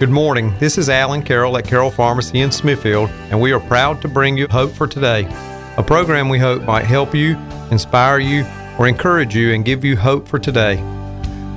Good morning. This is Alan Carroll at Carroll Pharmacy in Smithfield, and we are proud to bring you Hope for Today, a program we hope might help you, inspire you, or encourage you and give you hope for today.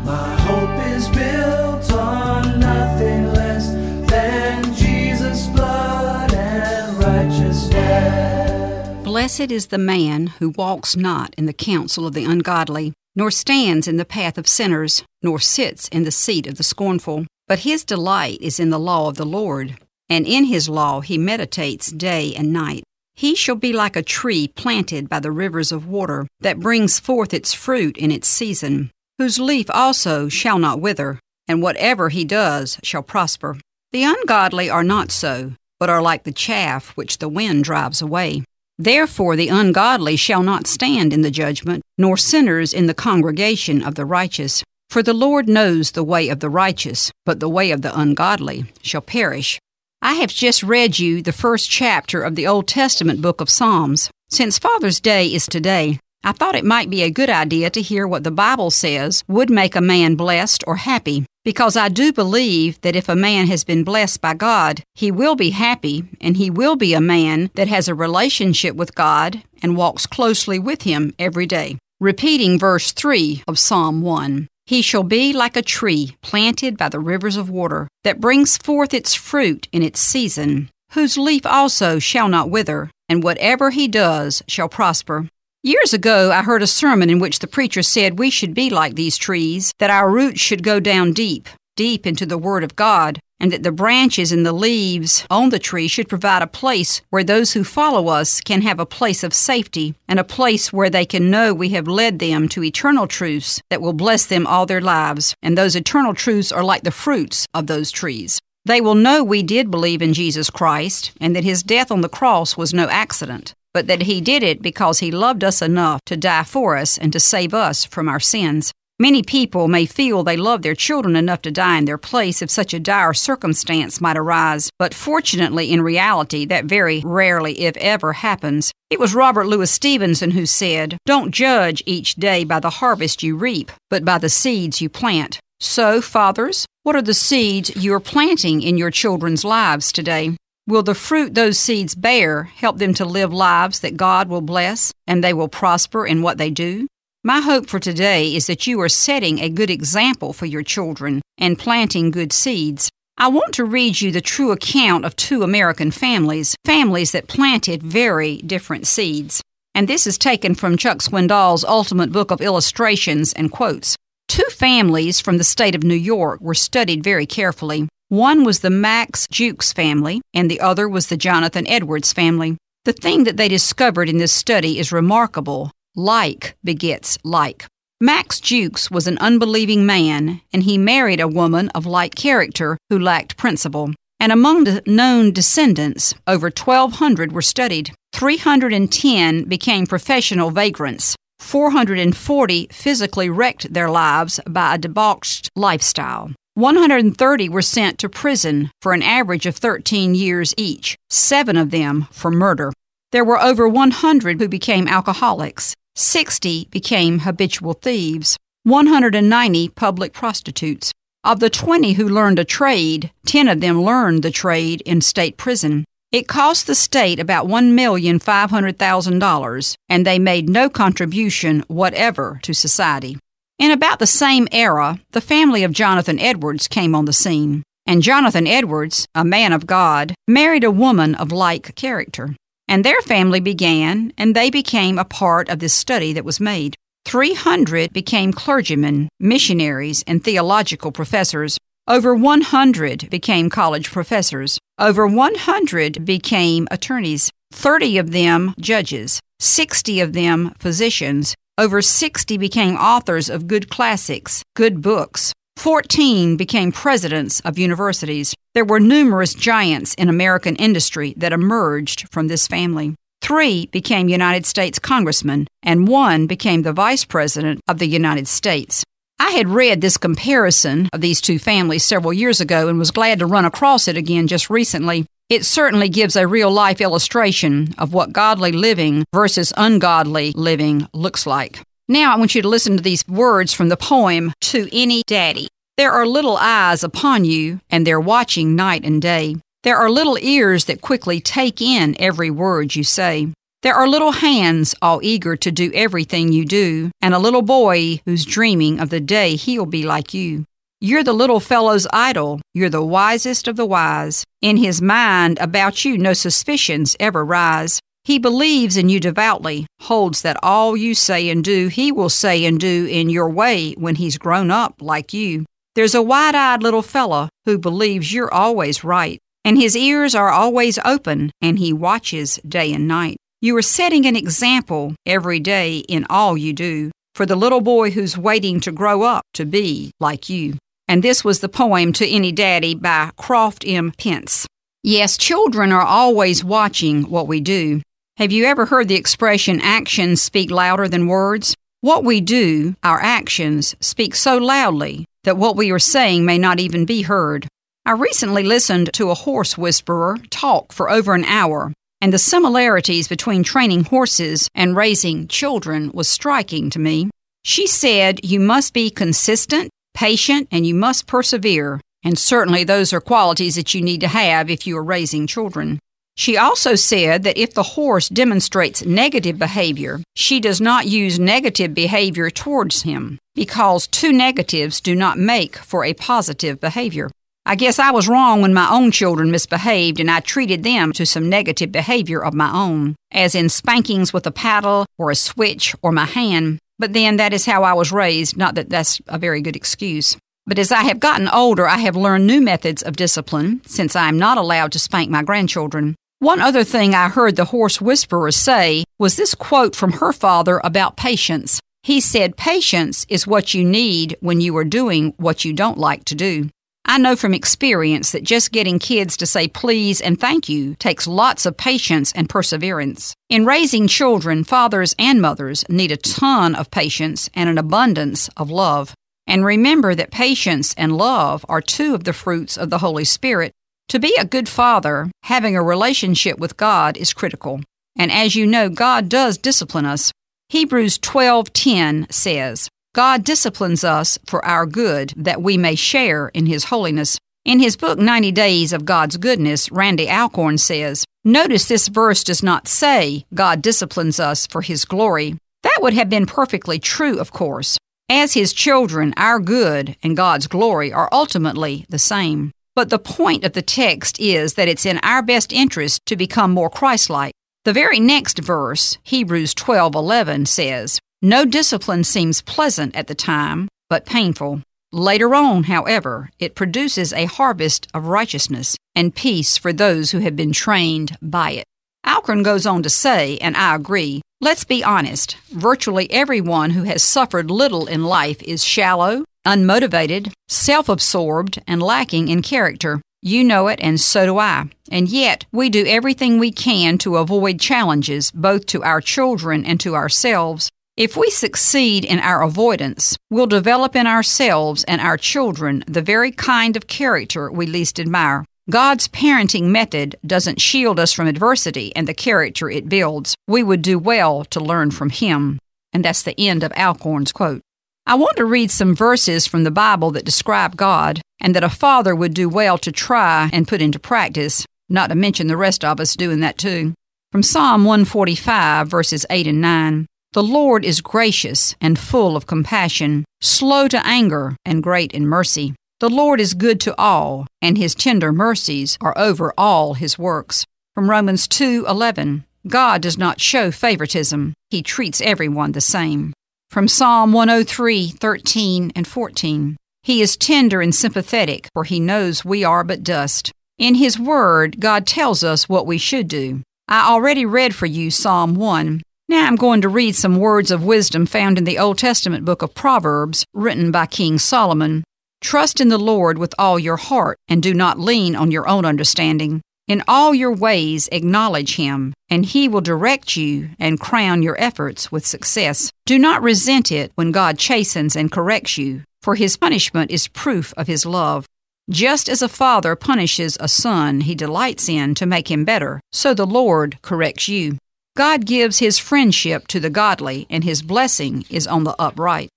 My hope is built on nothing less than Jesus' blood and righteousness. Blessed is the man who walks not in the counsel of the ungodly, nor stands in the path of sinners, nor sits in the seat of the scornful. But his delight is in the law of the Lord, and in his law he meditates day and night. He shall be like a tree planted by the rivers of water, that brings forth its fruit in its season, whose leaf also shall not wither, and whatever he does shall prosper. The ungodly are not so, but are like the chaff which the wind drives away. Therefore the ungodly shall not stand in the judgment, nor sinners in the congregation of the righteous. For the Lord knows the way of the righteous, but the way of the ungodly shall perish. I have just read you the first chapter of the Old Testament book of Psalms. Since Father's Day is today, I thought it might be a good idea to hear what the Bible says would make a man blessed or happy, because I do believe that if a man has been blessed by God, he will be happy and he will be a man that has a relationship with God and walks closely with Him every day. Repeating verse 3 of Psalm 1. He shall be like a tree planted by the rivers of water, that brings forth its fruit in its season, whose leaf also shall not wither, and whatever he does shall prosper. Years ago, I heard a sermon in which the preacher said we should be like these trees, that our roots should go down deep, deep into the Word of God, and that the branches and the leaves on the tree should provide a place where those who follow us can have a place of safety and a place where they can know we have led them to eternal truths that will bless them all their lives. And those eternal truths are like the fruits of those trees. They will know we did believe in Jesus Christ and that his death on the cross was no accident, but that he did it because he loved us enough to die for us and to save us from our sins. Many people may feel they love their children enough to die in their place if such a dire circumstance might arise, but fortunately, in reality, that very rarely, if ever, happens. It was Robert Louis Stevenson who said, Don't judge each day by the harvest you reap, but by the seeds you plant. So, fathers, what are the seeds you are planting in your children's lives today? Will the fruit those seeds bear help them to live lives that God will bless and they will prosper in what they do? My hope for today is that you are setting a good example for your children and planting good seeds. I want to read you the true account of two American families, families that planted very different seeds. And this is taken from Chuck Swindoll's Ultimate Book of Illustrations and quotes. Two families from the state of New York were studied very carefully. One was the Max Jukes family, and the other was the Jonathan Edwards family. The thing that they discovered in this study is remarkable. Like begets like. Max Jukes was an unbelieving man, and he married a woman of like character who lacked principle. And among the known descendants, over 1,200 were studied. 310 became professional vagrants. 440 physically wrecked their lives by a debauched lifestyle. 130 were sent to prison for an average of 13 years each, seven of them for murder. There were over 100 who became alcoholics. 60 became habitual thieves, 190 public prostitutes. Of the 20 who learned a trade, 10 of them learned the trade in state prison. It cost the state about $1,500,000, and they made no contribution whatever to society. In about the same era, the family of Jonathan Edwards came on the scene, and Jonathan Edwards, a man of God, married a woman of like character. And their family began, and they became a part of this study that was made. 300 became clergymen, missionaries, and theological professors. Over 100 became college professors. Over 100 became attorneys. 30 of them judges. 60 of them physicians. Over 60 became authors of good classics, good books. 14 became presidents of universities. There were numerous giants in American industry that emerged from this family. Three became United States congressmen, and one became the vice president of the United States. I had read this comparison of these two families several years ago and was glad to run across it again just recently. It certainly gives a real life illustration of what godly living versus ungodly living looks like. Now I want you to listen to these words from the poem To Any Daddy. There are little eyes upon you, and they're watching night and day. There are little ears that quickly take in every word you say. There are little hands all eager to do everything you do, and a little boy who's dreaming of the day he'll be like you. You're the little fellow's idol. You're the wisest of the wise. In his mind about you, no suspicions ever rise. He believes in you devoutly, holds that all you say and do, he will say and do in your way when he's grown up like you. There's a wide eyed little fellow who believes you're always right, and his ears are always open, and he watches day and night. You are setting an example every day in all you do for the little boy who's waiting to grow up to be like you. And this was the poem To Any Daddy by Croft M. Pence. Yes, children are always watching what we do. Have you ever heard the expression actions speak louder than words? What we do, our actions, speak so loudly that what we are saying may not even be heard. I recently listened to a horse whisperer talk for over an hour and the similarities between training horses and raising children was striking to me. She said you must be consistent, patient, and you must persevere, and certainly those are qualities that you need to have if you are raising children. She also said that if the horse demonstrates negative behavior, she does not use negative behavior towards him because two negatives do not make for a positive behavior. I guess I was wrong when my own children misbehaved and I treated them to some negative behavior of my own, as in spankings with a paddle or a switch or my hand. But then that is how I was raised, not that that's a very good excuse. But as I have gotten older, I have learned new methods of discipline since I am not allowed to spank my grandchildren. One other thing I heard the horse whisperer say was this quote from her father about patience. He said, Patience is what you need when you are doing what you don't like to do. I know from experience that just getting kids to say please and thank you takes lots of patience and perseverance. In raising children, fathers and mothers need a ton of patience and an abundance of love. And remember that patience and love are two of the fruits of the Holy Spirit. To be a good father, having a relationship with God is critical. And as you know, God does discipline us. Hebrews 12:10 says, God disciplines us for our good that we may share in His holiness. In his book 90 Days of God's Goodness, Randy Alcorn says, Notice this verse does not say God disciplines us for His glory. That would have been perfectly true, of course. As His children, our good and God's glory are ultimately the same. But the point of the text is that it's in our best interest to become more Christ-like. The very next verse, Hebrews 12:11 says, no discipline seems pleasant at the time, but painful. Later on, however, it produces a harvest of righteousness and peace for those who have been trained by it. Alcorn goes on to say, and I agree, let's be honest, virtually everyone who has suffered little in life is shallow, unmotivated, self absorbed, and lacking in character. You know it, and so do I. And yet, we do everything we can to avoid challenges, both to our children and to ourselves, if we succeed in our avoidance, we'll develop in ourselves and our children the very kind of character we least admire. God's parenting method doesn't shield us from adversity and the character it builds. We would do well to learn from Him. And that's the end of Alcorn's quote. I want to read some verses from the Bible that describe God and that a father would do well to try and put into practice, not to mention the rest of us doing that too. From Psalm 145, verses 8 and 9. The Lord is gracious and full of compassion, slow to anger, and great in mercy. The Lord is good to all, and his tender mercies are over all his works. From Romans 2:11. God does not show favoritism. He treats everyone the same. From Psalm 103:13 and 14. He is tender and sympathetic, for he knows we are but dust. In his word, God tells us what we should do. I already read for you Psalm 1, now I'm going to read some words of wisdom found in the Old Testament book of Proverbs, written by King Solomon. Trust in the Lord with all your heart, and do not lean on your own understanding. In all your ways acknowledge him, and he will direct you and crown your efforts with success. Do not resent it when God chastens and corrects you, for his punishment is proof of his love. Just as a father punishes a son he delights in to make him better, so the Lord corrects you. God gives his friendship to the godly, and his blessing is on the upright.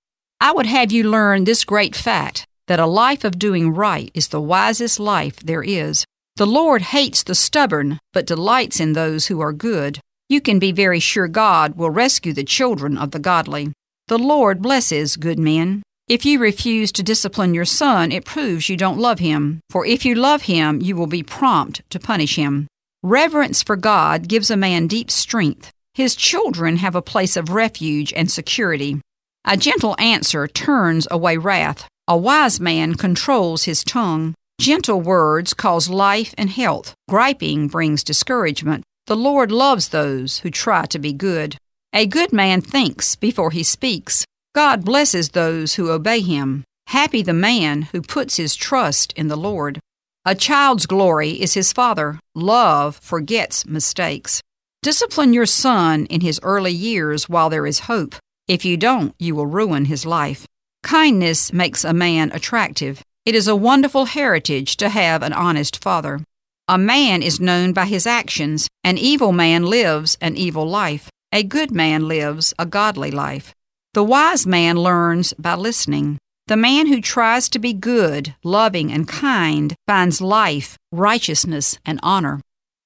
I would have you learn this great fact that a life of doing right is the wisest life there is. The Lord hates the stubborn, but delights in those who are good. You can be very sure God will rescue the children of the godly. The Lord blesses good men. If you refuse to discipline your son, it proves you don't love him. For if you love him, you will be prompt to punish him. Reverence for God gives a man deep strength. His children have a place of refuge and security. A gentle answer turns away wrath. A wise man controls his tongue. Gentle words cause life and health. Griping brings discouragement. The Lord loves those who try to be good. A good man thinks before he speaks. God blesses those who obey him. Happy the man who puts his trust in the Lord. A child's glory is his father. Love forgets mistakes. Discipline your son in his early years while there is hope. If you don't, you will ruin his life. Kindness makes a man attractive. It is a wonderful heritage to have an honest father. A man is known by his actions. An evil man lives an evil life. A good man lives a godly life. The wise man learns by listening. The man who tries to be good, loving, and kind finds life, righteousness, and honor.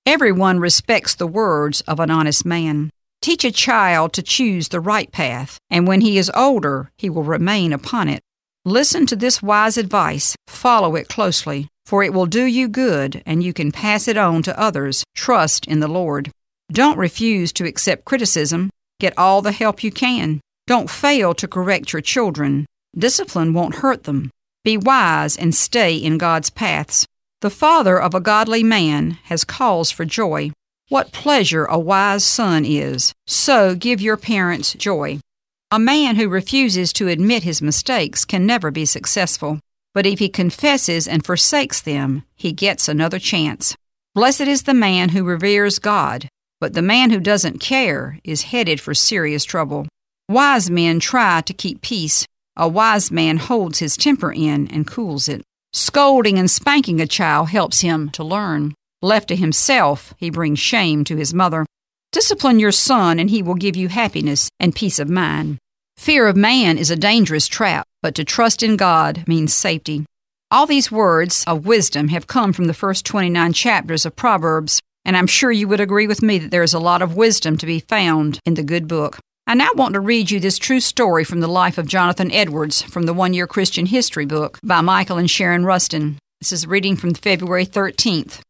Everyone respects the words of an honest man. Teach a child to choose the right path, and when he is older, he will remain upon it. Listen to this wise advice, follow it closely, for it will do you good, and you can pass it on to others. Trust in the Lord. Don't refuse to accept criticism. Get all the help you can. Don't fail to correct your children. Discipline won't hurt them. Be wise and stay in God's paths. The father of a godly man has cause for joy. What pleasure a wise son is. So give your parents joy. A man who refuses to admit his mistakes can never be successful, but if he confesses and forsakes them, he gets another chance. Blessed is the man who reveres God, but the man who doesn't care is headed for serious trouble. Wise men try to keep peace. A wise man holds his temper in and cools it. Scolding and spanking a child helps him to learn. Left to himself, he brings shame to his mother. Discipline your son, and he will give you happiness and peace of mind. Fear of man is a dangerous trap, but to trust in God means safety. All these words of wisdom have come from the first 29 chapters of Proverbs, and I'm sure you would agree with me that there is a lot of wisdom to be found in the good book. I now want to read you this true story from the life of Jonathan Edwards from the One Year Christian History book by Michael and Sharon Rusten. This is reading from February 13th.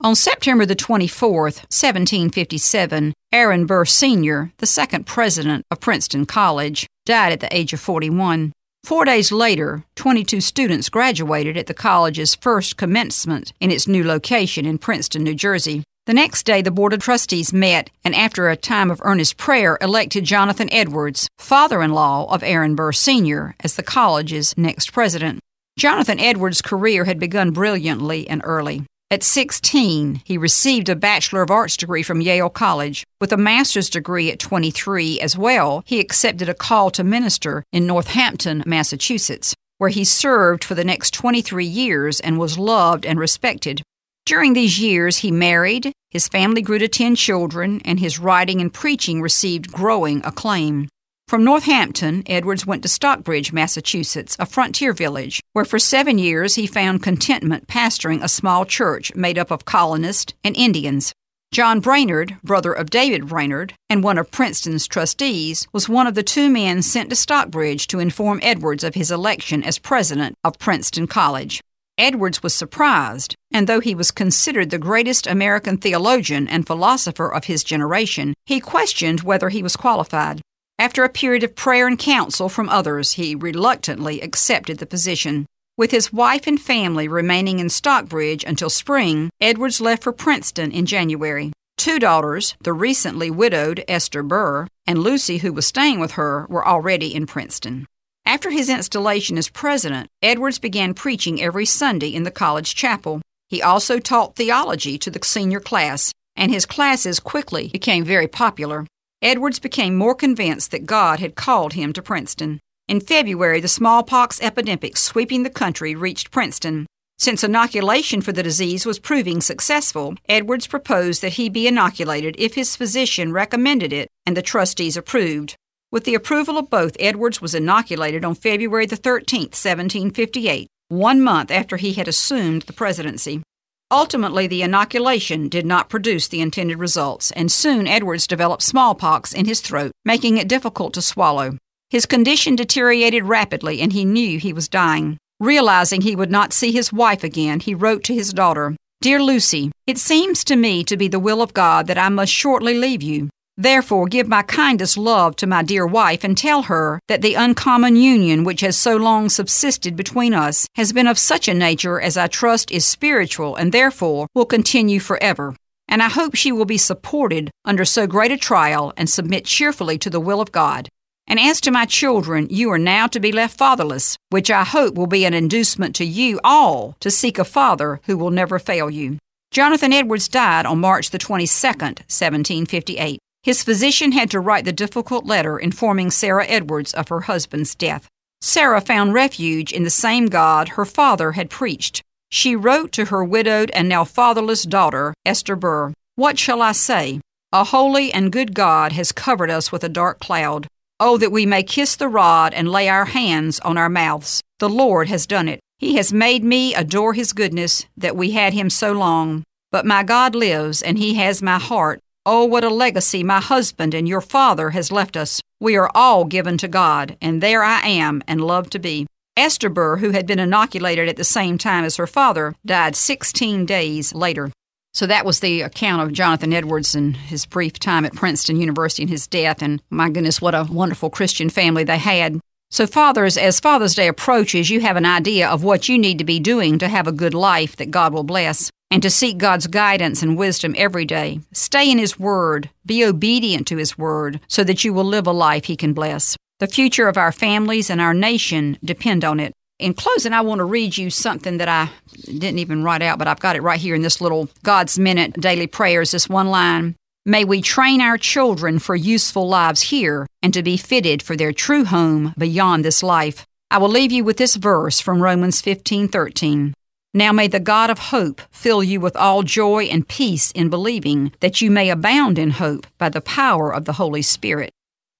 On September the 24th, 1757, Aaron Burr Sr., the second president of Princeton College, died at the age of 41. Four days later, 22 students graduated at the college's first commencement in its new location in Princeton, New Jersey. The next day, the Board of Trustees met and, after a time of earnest prayer, elected Jonathan Edwards, father in law of Aaron Burr Sr., as the college's next president. Jonathan Edwards' career had begun brilliantly and early. At 16, he received a Bachelor of Arts degree from Yale College. With a master's degree at 23 as well, he accepted a call to minister in Northampton, Massachusetts, where he served for the next 23 years and was loved and respected. During these years, he married, his family grew to 10 children, and his writing and preaching received growing acclaim. From Northampton, Edwards went to Stockbridge, Massachusetts, a frontier village, where for seven years he found contentment pastoring a small church made up of colonists and Indians. John Brainerd, brother of David Brainerd and one of Princeton's trustees, was one of the two men sent to Stockbridge to inform Edwards of his election as president of Princeton College. Edwards was surprised, and though he was considered the greatest American theologian and philosopher of his generation, he questioned whether he was qualified. After a period of prayer and counsel from others, he reluctantly accepted the position. With his wife and family remaining in Stockbridge until spring, Edwards left for Princeton in January. Two daughters, the recently widowed Esther Burr and Lucy, who was staying with her, were already in Princeton. After his installation as president, Edwards began preaching every Sunday in the college chapel. He also taught theology to the senior class, and his classes quickly became very popular. Edwards became more convinced that God had called him to Princeton. In February, the smallpox epidemic sweeping the country reached Princeton. Since inoculation for the disease was proving successful, Edwards proposed that he be inoculated if his physician recommended it and the trustees approved. With the approval of both, Edwards was inoculated on February the 13th, 1758. one month after he had assumed the presidency. Ultimately, the inoculation did not produce the intended results, and soon Edwards developed smallpox in his throat, making it difficult to swallow. His condition deteriorated rapidly, and he knew he was dying. Realizing he would not see his wife again, he wrote to his daughter Dear Lucy, it seems to me to be the will of God that I must shortly leave you. Therefore, give my kindest love to my dear wife, and tell her that the uncommon union which has so long subsisted between us has been of such a nature as I trust is spiritual, and therefore will continue forever. And I hope she will be supported under so great a trial and submit cheerfully to the will of God. And as to my children, you are now to be left fatherless, which I hope will be an inducement to you all to seek a father who will never fail you. Jonathan Edwards died on March the 22nd, 1758. His physician had to write the difficult letter informing Sarah Edwards of her husband's death. Sarah found refuge in the same God her father had preached. She wrote to her widowed and now fatherless daughter, Esther Burr, What shall I say? A holy and good God has covered us with a dark cloud. Oh, that we may kiss the rod and lay our hands on our mouths. The Lord has done it. He has made me adore His goodness that we had Him so long. But my God lives, and He has my heart. Oh, what a legacy my husband and your father has left us. We are all given to God, and there I am and love to be. Esther Burr, who had been inoculated at the same time as her father, died 16 days later. So that was the account of Jonathan Edwards and his brief time at Princeton University and his death. And my goodness, what a wonderful Christian family they had. So, fathers, as Father's Day approaches, you have an idea of what you need to be doing to have a good life that God will bless and to seek God's guidance and wisdom every day. Stay in His Word, be obedient to His Word, so that you will live a life He can bless. The future of our families and our nation depend on it. In closing, I want to read you something that I didn't even write out, but I've got it right here in this little God's Minute daily prayers. This one line May we train our children for useful lives here and to be fitted for their true home beyond this life. I will leave you with this verse from Romans 15:13. Now may the God of hope fill you with all joy and peace in believing, that you may abound in hope by the power of the Holy Spirit.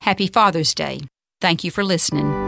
Happy Father's Day. Thank you for listening.